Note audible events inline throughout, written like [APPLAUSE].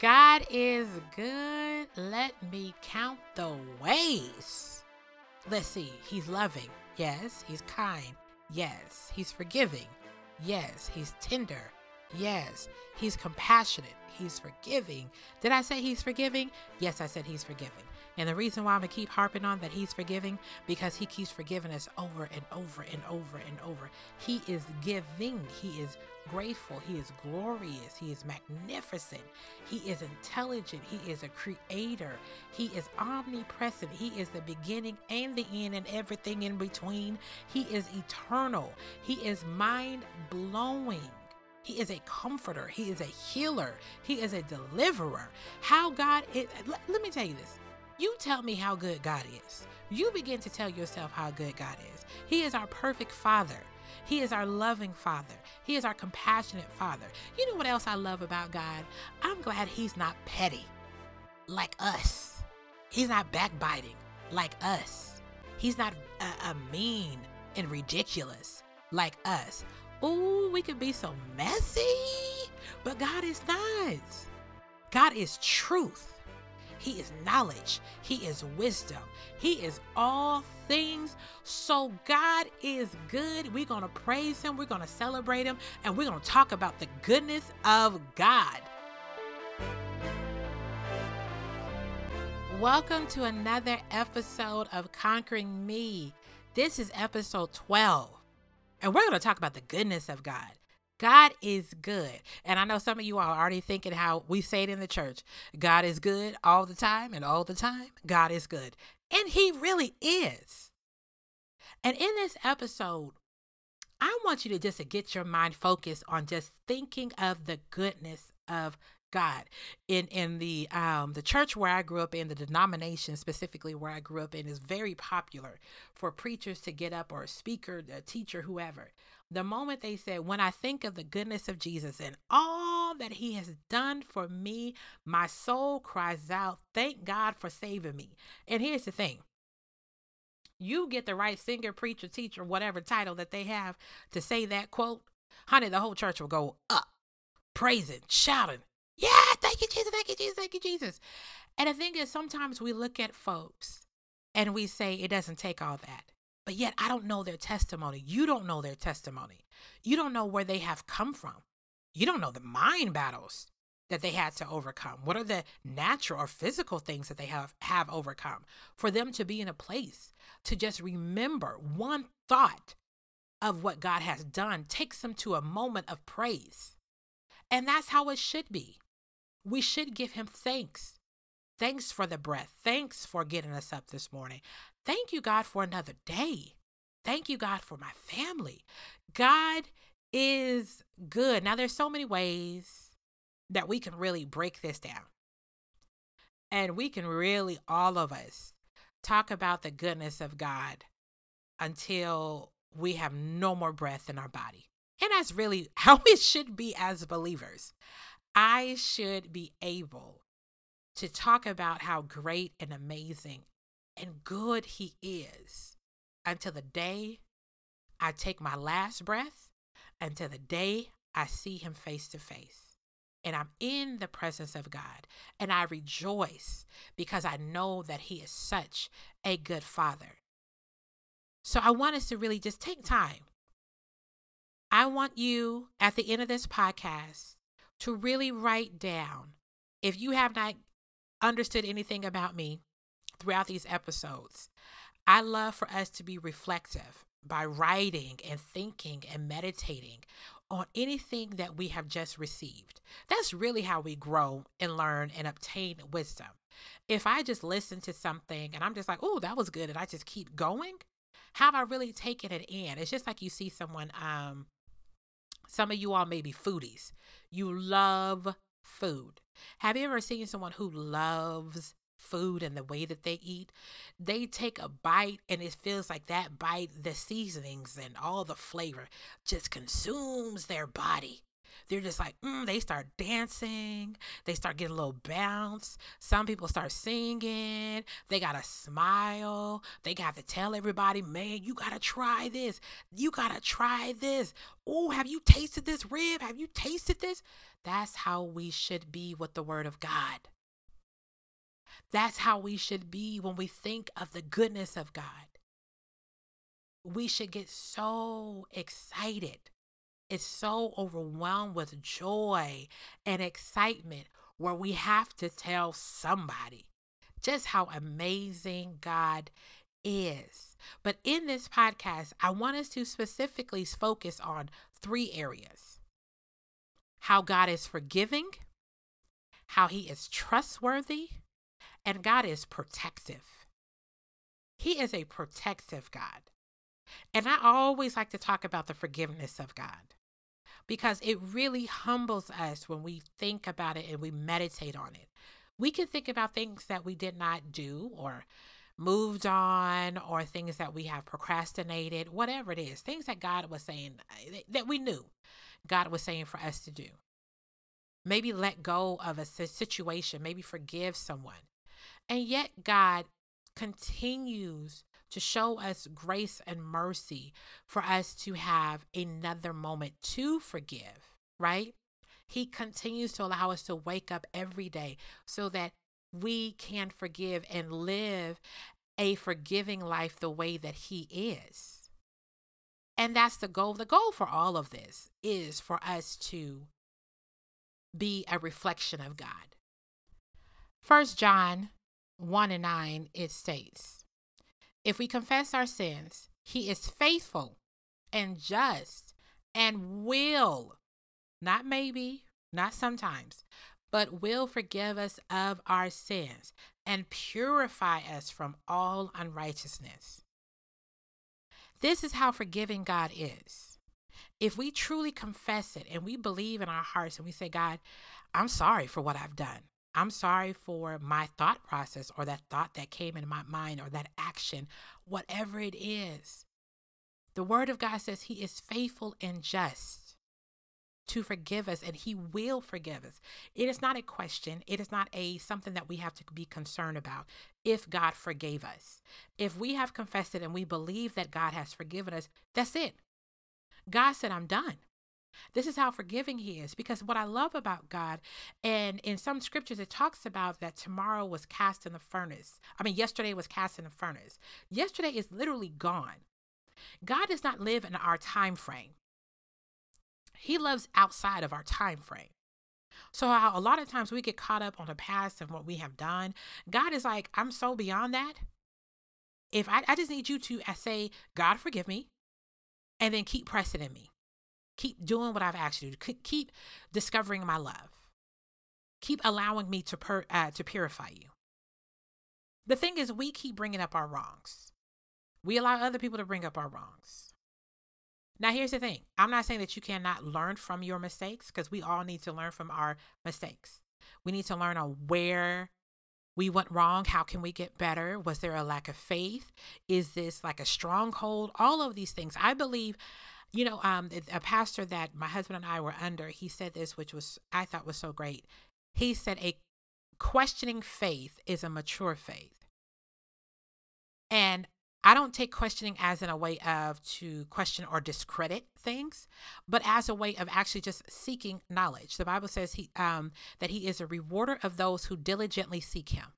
God is good. Let me count the ways. Let's see. He's loving. Yes. He's kind. Yes. He's forgiving. Yes. He's tender. Yes. He's compassionate. He's forgiving. Did I say he's forgiving? Yes, I said he's forgiving. And the reason why I'm to keep harping on that he's forgiving, because he keeps forgiving us over and over and over and over. He is giving. He is grateful. He is glorious. He is magnificent. He is intelligent. He is a creator. He is omnipresent. He is the beginning and the end and everything in between. He is eternal. He is mind blowing. He is a comforter. He is a healer. He is a deliverer. How God is, let, let me tell you this. You tell me how good God is. You begin to tell yourself how good God is. He is our perfect Father. He is our loving Father. He is our compassionate Father. You know what else I love about God? I'm glad He's not petty like us. He's not backbiting like us. He's not a, a mean and ridiculous like us. Ooh, we could be so messy, but God is not. God is truth. He is knowledge. He is wisdom. He is all things. So God is good. We're going to praise Him. We're going to celebrate Him. And we're going to talk about the goodness of God. Welcome to another episode of Conquering Me. This is episode 12. And we're going to talk about the goodness of God. God is good. And I know some of you are already thinking how we say it in the church God is good all the time, and all the time, God is good. And He really is. And in this episode, I want you to just get your mind focused on just thinking of the goodness of God. In in the um the church where I grew up in, the denomination specifically where I grew up in is very popular for preachers to get up or a speaker, a teacher, whoever. The moment they said, When I think of the goodness of Jesus and all that he has done for me, my soul cries out, Thank God for saving me. And here's the thing you get the right singer, preacher, teacher, whatever title that they have to say that quote, honey, the whole church will go up, praising, shouting, yeah, thank you, Jesus. Thank you, Jesus. Thank you, Jesus. And the thing is, sometimes we look at folks and we say it doesn't take all that. But yet, I don't know their testimony. You don't know their testimony. You don't know where they have come from. You don't know the mind battles that they had to overcome. What are the natural or physical things that they have, have overcome for them to be in a place to just remember one thought of what God has done takes them to a moment of praise. And that's how it should be we should give him thanks. Thanks for the breath. Thanks for getting us up this morning. Thank you, God, for another day. Thank you, God, for my family. God is good. Now, there's so many ways that we can really break this down. And we can really, all of us, talk about the goodness of God until we have no more breath in our body. And that's really [LAUGHS] how it should be as believers. I should be able to talk about how great and amazing and good He is until the day I take my last breath, until the day I see Him face to face. And I'm in the presence of God. And I rejoice because I know that He is such a good Father. So I want us to really just take time. I want you at the end of this podcast to really write down if you have not understood anything about me throughout these episodes. I love for us to be reflective by writing and thinking and meditating on anything that we have just received. That's really how we grow and learn and obtain wisdom. If I just listen to something and I'm just like, oh, that was good, and I just keep going, have I really taken it in? It's just like you see someone, um, some of you all may be foodies. You love food. Have you ever seen someone who loves food and the way that they eat? They take a bite and it feels like that bite, the seasonings and all the flavor just consumes their body. They're just like, mm, they start dancing. They start getting a little bounce. Some people start singing. They got to smile. They got to tell everybody, man, you got to try this. You got to try this. Oh, have you tasted this rib? Have you tasted this? That's how we should be with the word of God. That's how we should be when we think of the goodness of God. We should get so excited is so overwhelmed with joy and excitement where we have to tell somebody just how amazing God is. But in this podcast, I want us to specifically focus on three areas how God is forgiving, how He is trustworthy, and God is protective. He is a protective God. And I always like to talk about the forgiveness of God because it really humbles us when we think about it and we meditate on it. We can think about things that we did not do or moved on or things that we have procrastinated, whatever it is, things that God was saying eh, that we knew God was saying for us to do. Maybe let go of a situation, maybe forgive someone. And yet, God continues to show us grace and mercy for us to have another moment to forgive, right? He continues to allow us to wake up every day so that we can forgive and live a forgiving life the way that He is. And that's the goal. The goal for all of this is for us to be a reflection of God. First John 1 and 9, it states, if we confess our sins, he is faithful and just and will, not maybe, not sometimes, but will forgive us of our sins and purify us from all unrighteousness. This is how forgiving God is. If we truly confess it and we believe in our hearts and we say, God, I'm sorry for what I've done. I'm sorry for my thought process or that thought that came in my mind or that action, whatever it is. The word of God says he is faithful and just to forgive us and he will forgive us. It is not a question, it is not a something that we have to be concerned about if God forgave us. If we have confessed it and we believe that God has forgiven us, that's it. God said, I'm done. This is how forgiving he is. Because what I love about God, and in some scriptures, it talks about that tomorrow was cast in the furnace. I mean, yesterday was cast in the furnace. Yesterday is literally gone. God does not live in our time frame. He lives outside of our time frame. So a lot of times we get caught up on the past and what we have done. God is like, I'm so beyond that. If I, I just need you to uh, say, God, forgive me, and then keep pressing in me. Keep doing what I've asked you to. Keep discovering my love. Keep allowing me to pur- uh, to purify you. The thing is, we keep bringing up our wrongs. We allow other people to bring up our wrongs. Now, here's the thing I'm not saying that you cannot learn from your mistakes because we all need to learn from our mistakes. We need to learn on where we went wrong. How can we get better? Was there a lack of faith? Is this like a stronghold? All of these things. I believe you know, um, a pastor that my husband and I were under, he said this, which was I thought was so great. He said, "A questioning faith is a mature faith," and I don't take questioning as in a way of to question or discredit things, but as a way of actually just seeking knowledge. The Bible says he um, that he is a rewarder of those who diligently seek him.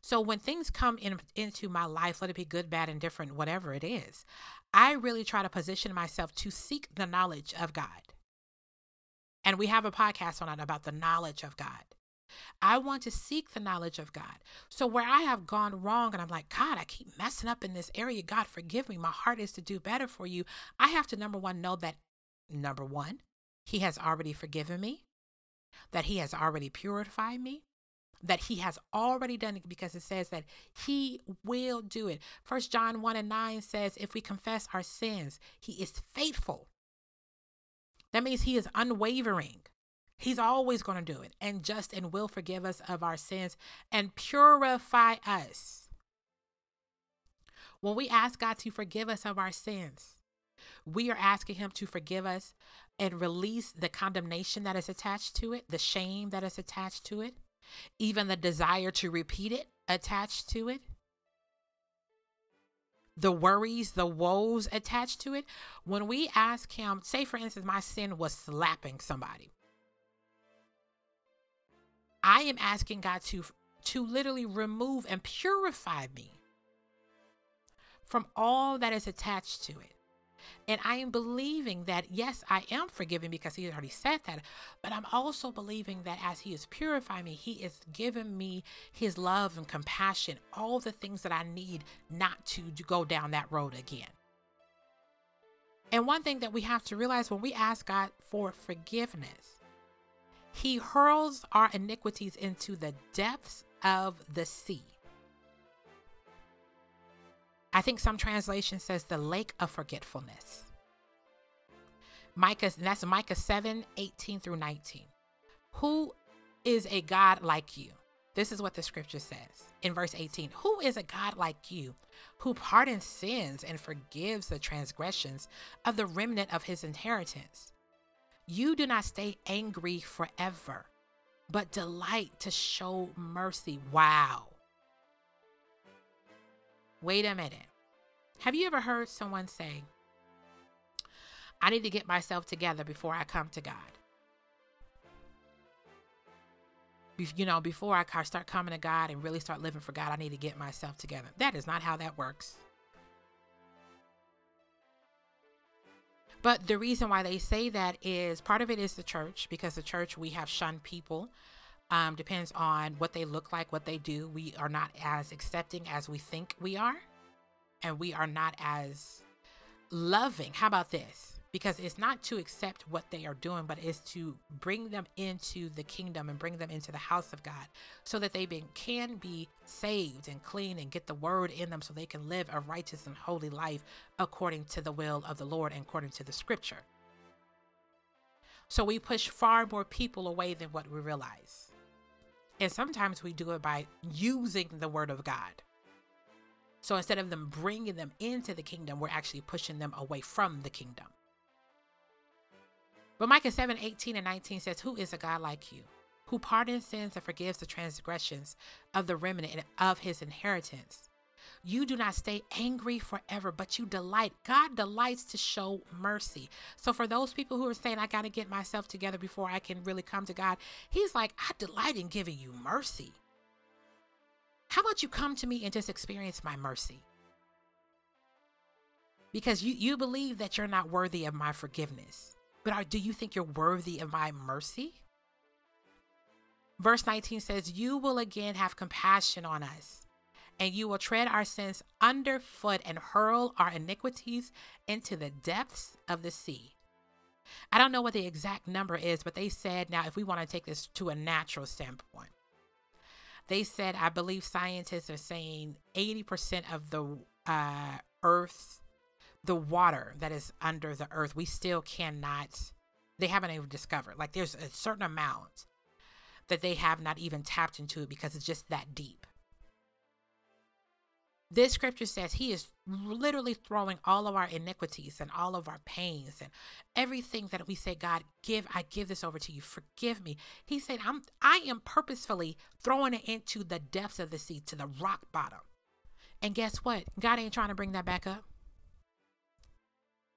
So when things come in into my life, let it be good, bad, and different, whatever it is, I really try to position myself to seek the knowledge of God. And we have a podcast on it about the knowledge of God. I want to seek the knowledge of God. So where I have gone wrong and I'm like, God, I keep messing up in this area. God, forgive me. My heart is to do better for you. I have to, number one, know that, number one, He has already forgiven me, that He has already purified me, that he has already done it because it says that he will do it. First John 1 and 9 says, if we confess our sins, he is faithful. That means he is unwavering. He's always going to do it and just and will forgive us of our sins and purify us. When we ask God to forgive us of our sins, we are asking him to forgive us and release the condemnation that is attached to it, the shame that is attached to it, even the desire to repeat it attached to it, the worries, the woes attached to it. When we ask Him, say for instance, my sin was slapping somebody. I am asking God to to literally remove and purify me from all that is attached to it. And I am believing that, yes, I am forgiven because He has already said that. But I'm also believing that as He is purifying me, He is giving me His love and compassion, all the things that I need not to go down that road again. And one thing that we have to realize when we ask God for forgiveness, He hurls our iniquities into the depths of the sea. I think some translation says the lake of forgetfulness. Micah, that's Micah 7, 18 through 19. Who is a God like you? This is what the scripture says in verse 18. Who is a God like you who pardons sins and forgives the transgressions of the remnant of his inheritance? You do not stay angry forever, but delight to show mercy. Wow. Wait a minute. Have you ever heard someone say, I need to get myself together before I come to God? You know, before I start coming to God and really start living for God, I need to get myself together. That is not how that works. But the reason why they say that is part of it is the church, because the church, we have shunned people um, depends on what they look like, what they do. We are not as accepting as we think we are, and we are not as loving. How about this? Because it's not to accept what they are doing, but it's to bring them into the kingdom and bring them into the house of God so that they can be saved and clean and get the word in them so they can live a righteous and holy life according to the will of the Lord and according to the scripture. So we push far more people away than what we realize. And sometimes we do it by using the word of God. So instead of them bringing them into the kingdom, we're actually pushing them away from the kingdom. But Micah 7 18 and 19 says, Who is a God like you, who pardons sins and forgives the transgressions of the remnant of his inheritance? You do not stay angry forever, but you delight. God delights to show mercy. So, for those people who are saying, I got to get myself together before I can really come to God, He's like, I delight in giving you mercy. How about you come to me and just experience my mercy? Because you, you believe that you're not worthy of my forgiveness. But are, do you think you're worthy of my mercy? Verse 19 says, You will again have compassion on us and you will tread our sins underfoot and hurl our iniquities into the depths of the sea. I don't know what the exact number is, but they said now, if we want to take this to a natural standpoint, they said, I believe scientists are saying 80% of the uh, earth, the water that is under the earth, we still cannot, they haven't even discovered. Like there's a certain amount that they have not even tapped into it because it's just that deep. This scripture says he is literally throwing all of our iniquities and all of our pains and everything that we say, God, give, I give this over to you. Forgive me. He said, I'm I am purposefully throwing it into the depths of the sea, to the rock bottom. And guess what? God ain't trying to bring that back up.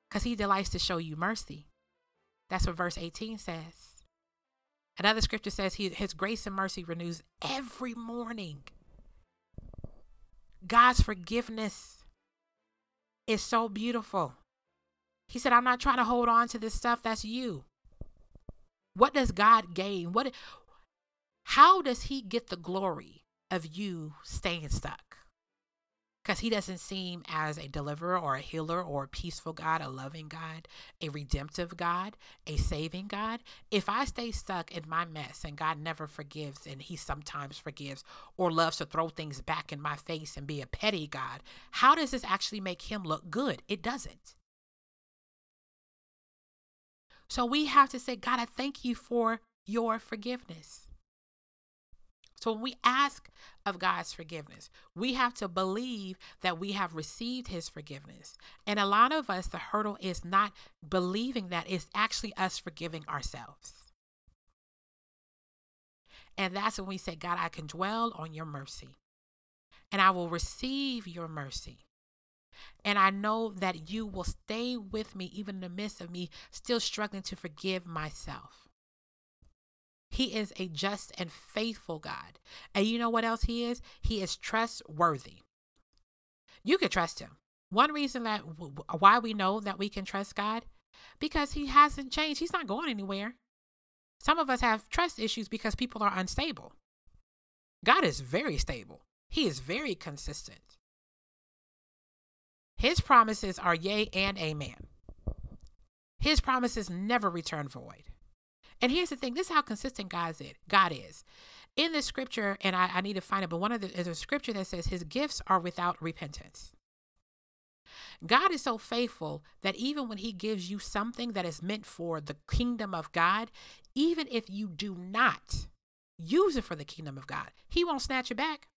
Because he delights to show you mercy. That's what verse 18 says. Another scripture says he, his grace and mercy renews every morning. God's forgiveness is so beautiful. He said, I'm not trying to hold on to this stuff. That's you. What does God gain? What how does he get the glory of you staying stuck? Because he doesn't seem as a deliverer or a healer or a peaceful God, a loving God, a redemptive God, a saving God. If I stay stuck in my mess and God never forgives and he sometimes forgives or loves to throw things back in my face and be a petty God, how does this actually make him look good? It doesn't. So we have to say, God, I thank you for your forgiveness. So when we ask of God's forgiveness, we have to believe that we have received his forgiveness. And a lot of us, the hurdle is not believing that, it's actually us forgiving ourselves. And that's when we say, God, I can dwell on your mercy and I will receive your mercy. And I know that you will stay with me even in the midst of me still struggling to forgive myself. He is a just and faithful God. And you know what else He is? He is trustworthy. You can trust Him. One reason that why we know that we can trust God because He hasn't changed. He's not going anywhere. Some of us have trust issues because people are unstable. God is very stable. He is very consistent. His promises are yea and amen. His promises never return void. And here's the thing this is how consistent God's is, God is. In the scripture, and I, I need to find it, but one of the is a scripture that says his gifts are without repentance. God is so faithful that even when he gives you something that is meant for the kingdom of God, even if you do not use it for the kingdom of God, he won't snatch it back.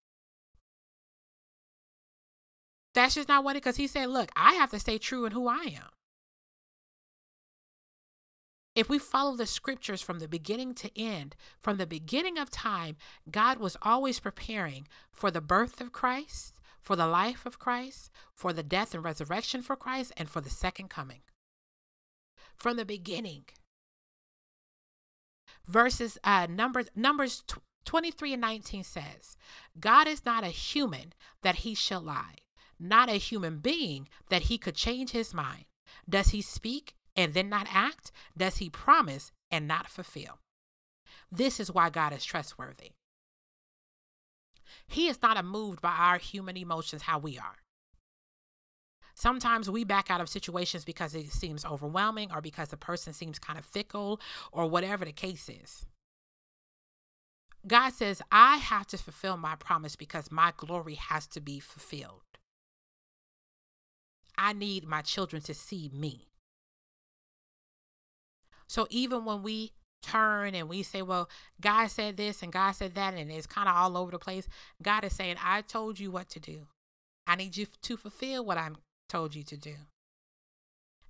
That's just not what it because he said, look, I have to stay true in who I am. If we follow the scriptures from the beginning to end, from the beginning of time, God was always preparing for the birth of Christ, for the life of Christ, for the death and resurrection for Christ, and for the second coming. From the beginning. Verses uh numbers numbers 23 and 19 says, God is not a human that he shall lie, not a human being that he could change his mind. Does he speak and then not act? Does he promise and not fulfill? This is why God is trustworthy. He is not moved by our human emotions how we are. Sometimes we back out of situations because it seems overwhelming or because the person seems kind of fickle or whatever the case is. God says, I have to fulfill my promise because my glory has to be fulfilled. I need my children to see me. So even when we turn and we say, well, God said this and God said that, and it's kind of all over the place, God is saying, I told you what to do. I need you to fulfill what I told you to do.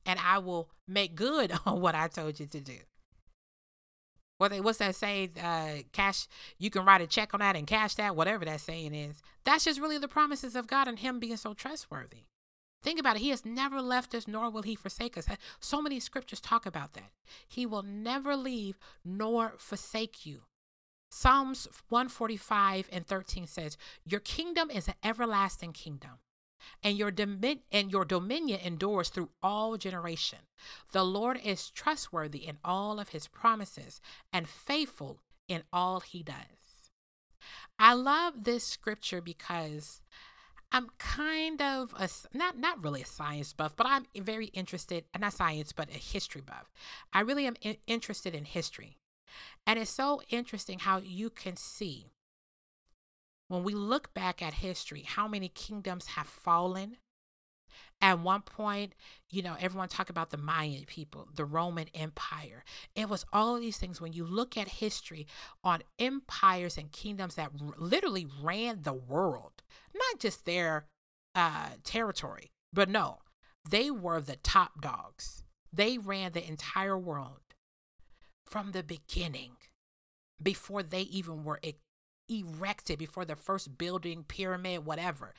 And I will make good [LAUGHS] on what I told you to do. What's that saying? Uh, cash, you can write a check on that and cash that, whatever that saying is. That's just really the promises of God and Him being so trustworthy. Think about it. He has never left us, nor will he forsake us. So many scriptures talk about that. He will never leave nor forsake you. Psalms 145 and 13 says, Your kingdom is an everlasting kingdom, and your, domin- and your dominion endures through all generation. The Lord is trustworthy in all of his promises and faithful in all he does. I love this scripture because I'm kind of a not not really a science buff, but I'm very interested, not science, but a history buff. I really am in, interested in history. And it's so interesting how you can see when we look back at history, how many kingdoms have fallen. At one point, you know, everyone talked about the Mayan people, the Roman Empire. It was all of these things. When you look at history on empires and kingdoms that r- literally ran the world, not just their uh, territory, but no, they were the top dogs. They ran the entire world from the beginning, before they even were e- erected, before the first building, pyramid, whatever.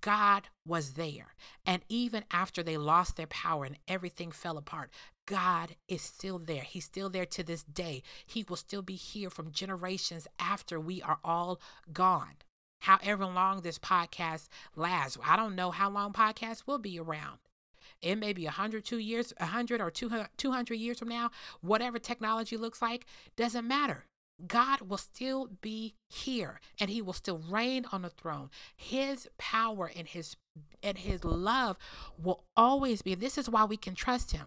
God was there. And even after they lost their power and everything fell apart, God is still there. He's still there to this day. He will still be here from generations after we are all gone however long this podcast lasts. I don't know how long podcasts will be around. It may be 100, two years, 100 or 200, 200 years from now. Whatever technology looks like, doesn't matter. God will still be here and he will still reign on the throne. His power and his and his love will always be. This is why we can trust him.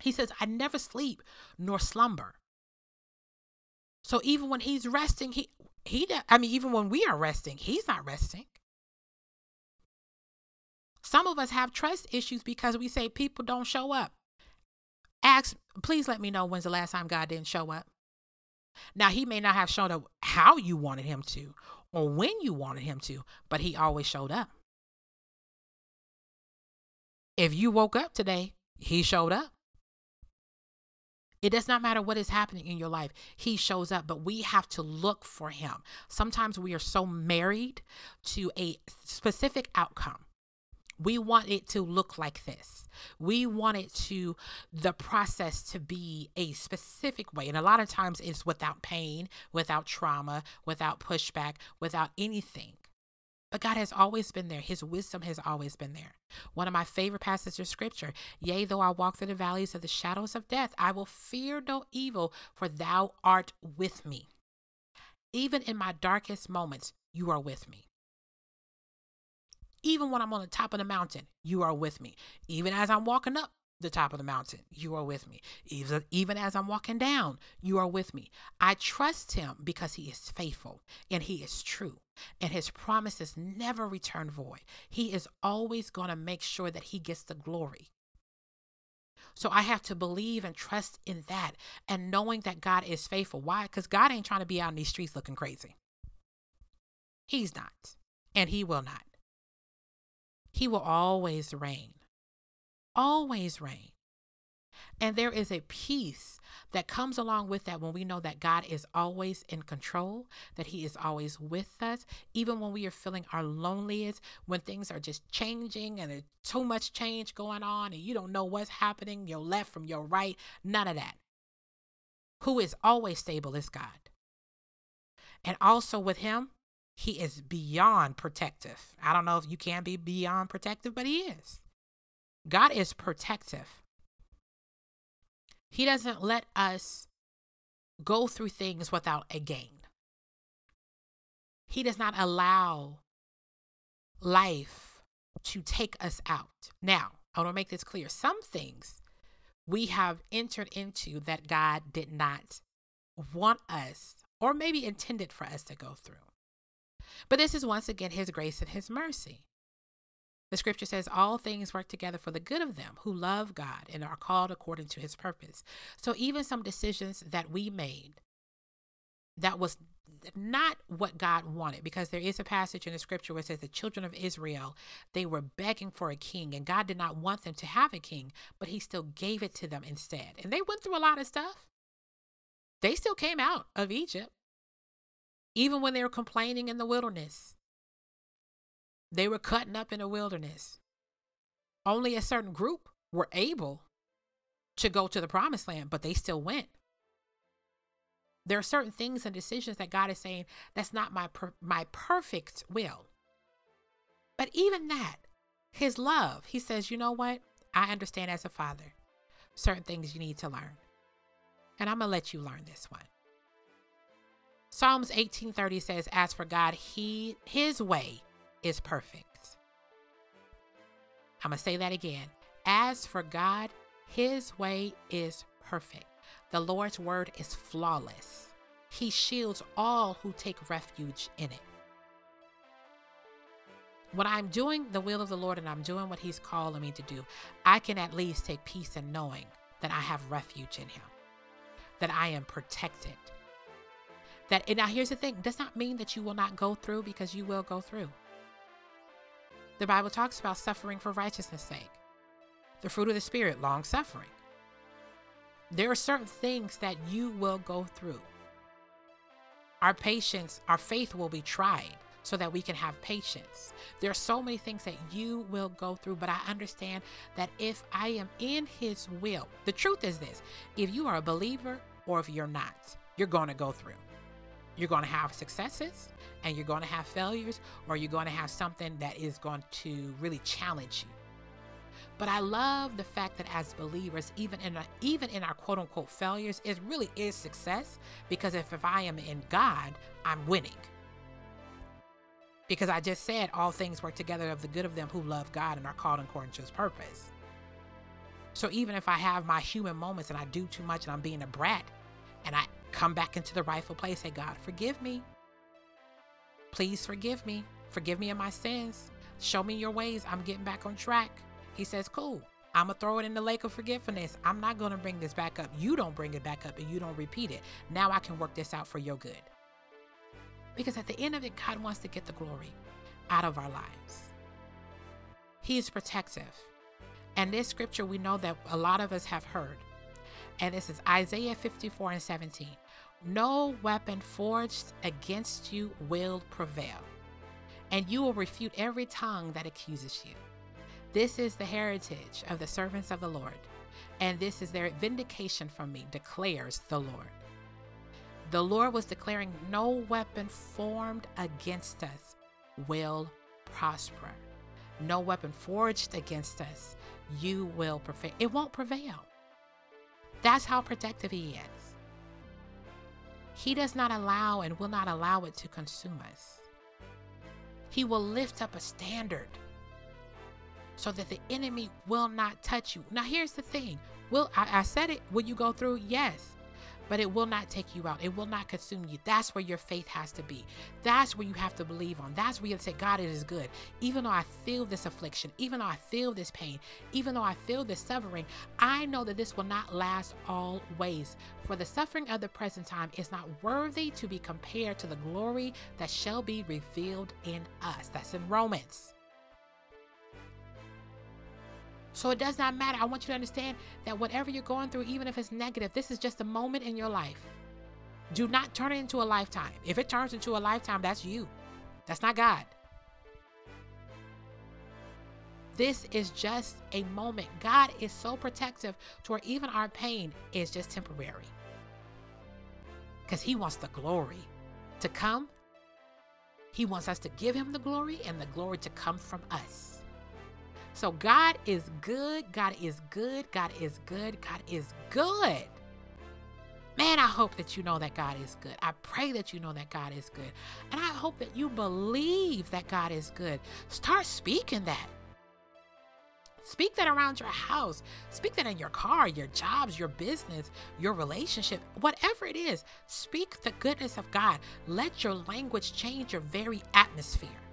He says, I never sleep nor slumber. So even when he's resting, he he I mean even when we are resting, he's not resting. Some of us have trust issues because we say people don't show up. Ask please let me know when's the last time God didn't show up. Now, he may not have shown up how you wanted him to or when you wanted him to, but he always showed up. If you woke up today, he showed up. It does not matter what is happening in your life. He shows up, but we have to look for him. Sometimes we are so married to a specific outcome. We want it to look like this. We want it to, the process to be a specific way. And a lot of times it's without pain, without trauma, without pushback, without anything. But God has always been there. His wisdom has always been there. One of my favorite passages of scripture Yea, though I walk through the valleys of the shadows of death, I will fear no evil, for thou art with me. Even in my darkest moments, you are with me. Even when I'm on the top of the mountain, you are with me. Even as I'm walking up the top of the mountain, you are with me. Even, even as I'm walking down, you are with me. I trust him because he is faithful and he is true. And his promises never return void. He is always going to make sure that he gets the glory. So I have to believe and trust in that and knowing that God is faithful. Why? Because God ain't trying to be out in these streets looking crazy. He's not, and he will not. He will always reign, always reign. And there is a peace that comes along with that when we know that God is always in control, that He is always with us, even when we are feeling our loneliest, when things are just changing and there's too much change going on and you don't know what's happening, your left from your right, none of that. Who is always stable is God. And also with Him, he is beyond protective. I don't know if you can be beyond protective, but he is. God is protective. He doesn't let us go through things without a gain. He does not allow life to take us out. Now, I want to make this clear. Some things we have entered into that God did not want us or maybe intended for us to go through. But this is once again His grace and His mercy. The scripture says, All things work together for the good of them who love God and are called according to his purpose. So even some decisions that we made that was not what God wanted, because there is a passage in the scripture where it says the children of Israel, they were begging for a king, and God did not want them to have a king, but he still gave it to them instead. And they went through a lot of stuff. They still came out of Egypt even when they were complaining in the wilderness. They were cutting up in the wilderness. Only a certain group were able to go to the promised land, but they still went. There are certain things and decisions that God is saying that's not my per- my perfect will. But even that, his love, he says, "You know what? I understand as a father certain things you need to learn. And I'm going to let you learn this one. Psalms 18:30 says, "As for God, he his way is perfect." I'm going to say that again. As for God, his way is perfect. The Lord's word is flawless. He shields all who take refuge in it. When I'm doing the will of the Lord and I'm doing what He's calling me to do, I can at least take peace in knowing that I have refuge in Him, that I am protected, that and now here's the thing, does not mean that you will not go through because you will go through. The Bible talks about suffering for righteousness' sake. The fruit of the spirit, long suffering. There are certain things that you will go through. Our patience, our faith will be tried so that we can have patience. There are so many things that you will go through, but I understand that if I am in His will, the truth is this if you are a believer or if you're not, you're going to go through. You're going to have successes and you're going to have failures, or you're going to have something that is going to really challenge you. But I love the fact that as believers, even in our, even in our quote unquote failures, it really is success because if, if I am in God, I'm winning. Because I just said all things work together of the good of them who love God and are called according to his purpose. So even if I have my human moments and I do too much and I'm being a brat and I come back into the rightful place. Say, God, forgive me. Please forgive me. Forgive me of my sins. Show me your ways. I'm getting back on track. He says, Cool. I'm going to throw it in the lake of forgiveness. I'm not going to bring this back up. You don't bring it back up and you don't repeat it. Now I can work this out for your good. Because at the end of it, God wants to get the glory out of our lives. He is protective. And this scripture we know that a lot of us have heard. And this is Isaiah 54 and 17. No weapon forged against you will prevail, and you will refute every tongue that accuses you. This is the heritage of the servants of the Lord, and this is their vindication from me, declares the Lord. The Lord was declaring, No weapon formed against us will prosper. No weapon forged against us, you will prevail. It won't prevail. That's how protective He is. He does not allow and will not allow it to consume us. He will lift up a standard so that the enemy will not touch you. Now, here's the thing. Will I, I said it? Will you go through? Yes but it will not take you out. It will not consume you. That's where your faith has to be. That's where you have to believe on. That's where you have to say, God, it is good. Even though I feel this affliction, even though I feel this pain, even though I feel this suffering, I know that this will not last always. For the suffering of the present time is not worthy to be compared to the glory that shall be revealed in us. That's in Romans. So it does not matter. I want you to understand that whatever you're going through, even if it's negative, this is just a moment in your life. Do not turn it into a lifetime. If it turns into a lifetime, that's you. That's not God. This is just a moment. God is so protective to where even our pain is just temporary. Because He wants the glory to come. He wants us to give Him the glory and the glory to come from us. So God is good. God is good. God is good. God is good. Man, I hope that you know that God is good. I pray that you know that God is good. And I hope that you believe that God is good. Start speaking that. Speak that around your house. Speak that in your car, your jobs, your business, your relationship, whatever it is. Speak the goodness of God. Let your language change your very atmosphere.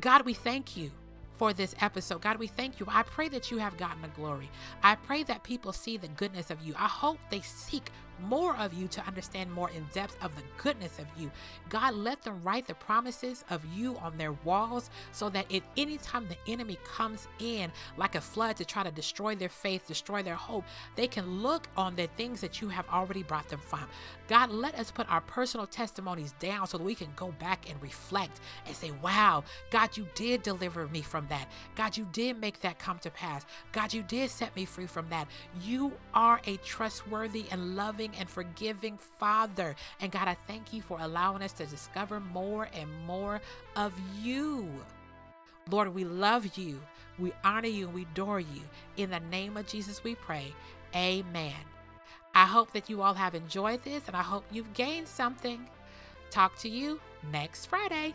God, we thank you for this episode. God, we thank you. I pray that you have gotten the glory. I pray that people see the goodness of you. I hope they seek more of you to understand more in depth of the goodness of you. God, let them write the promises of you on their walls so that at any time the enemy comes in like a flood to try to destroy their faith, destroy their hope, they can look on the things that you have already brought them from. God, let us put our personal testimonies down so that we can go back and reflect and say, wow, God, you did deliver me from that. God, you did make that come to pass. God, you did set me free from that. You are a trustworthy and loving loving and forgiving Father. And God, I thank you for allowing us to discover more and more of you. Lord, we love you. We honor you and we adore you. In the name of Jesus, we pray. Amen. I hope that you all have enjoyed this and I hope you've gained something. Talk to you next Friday.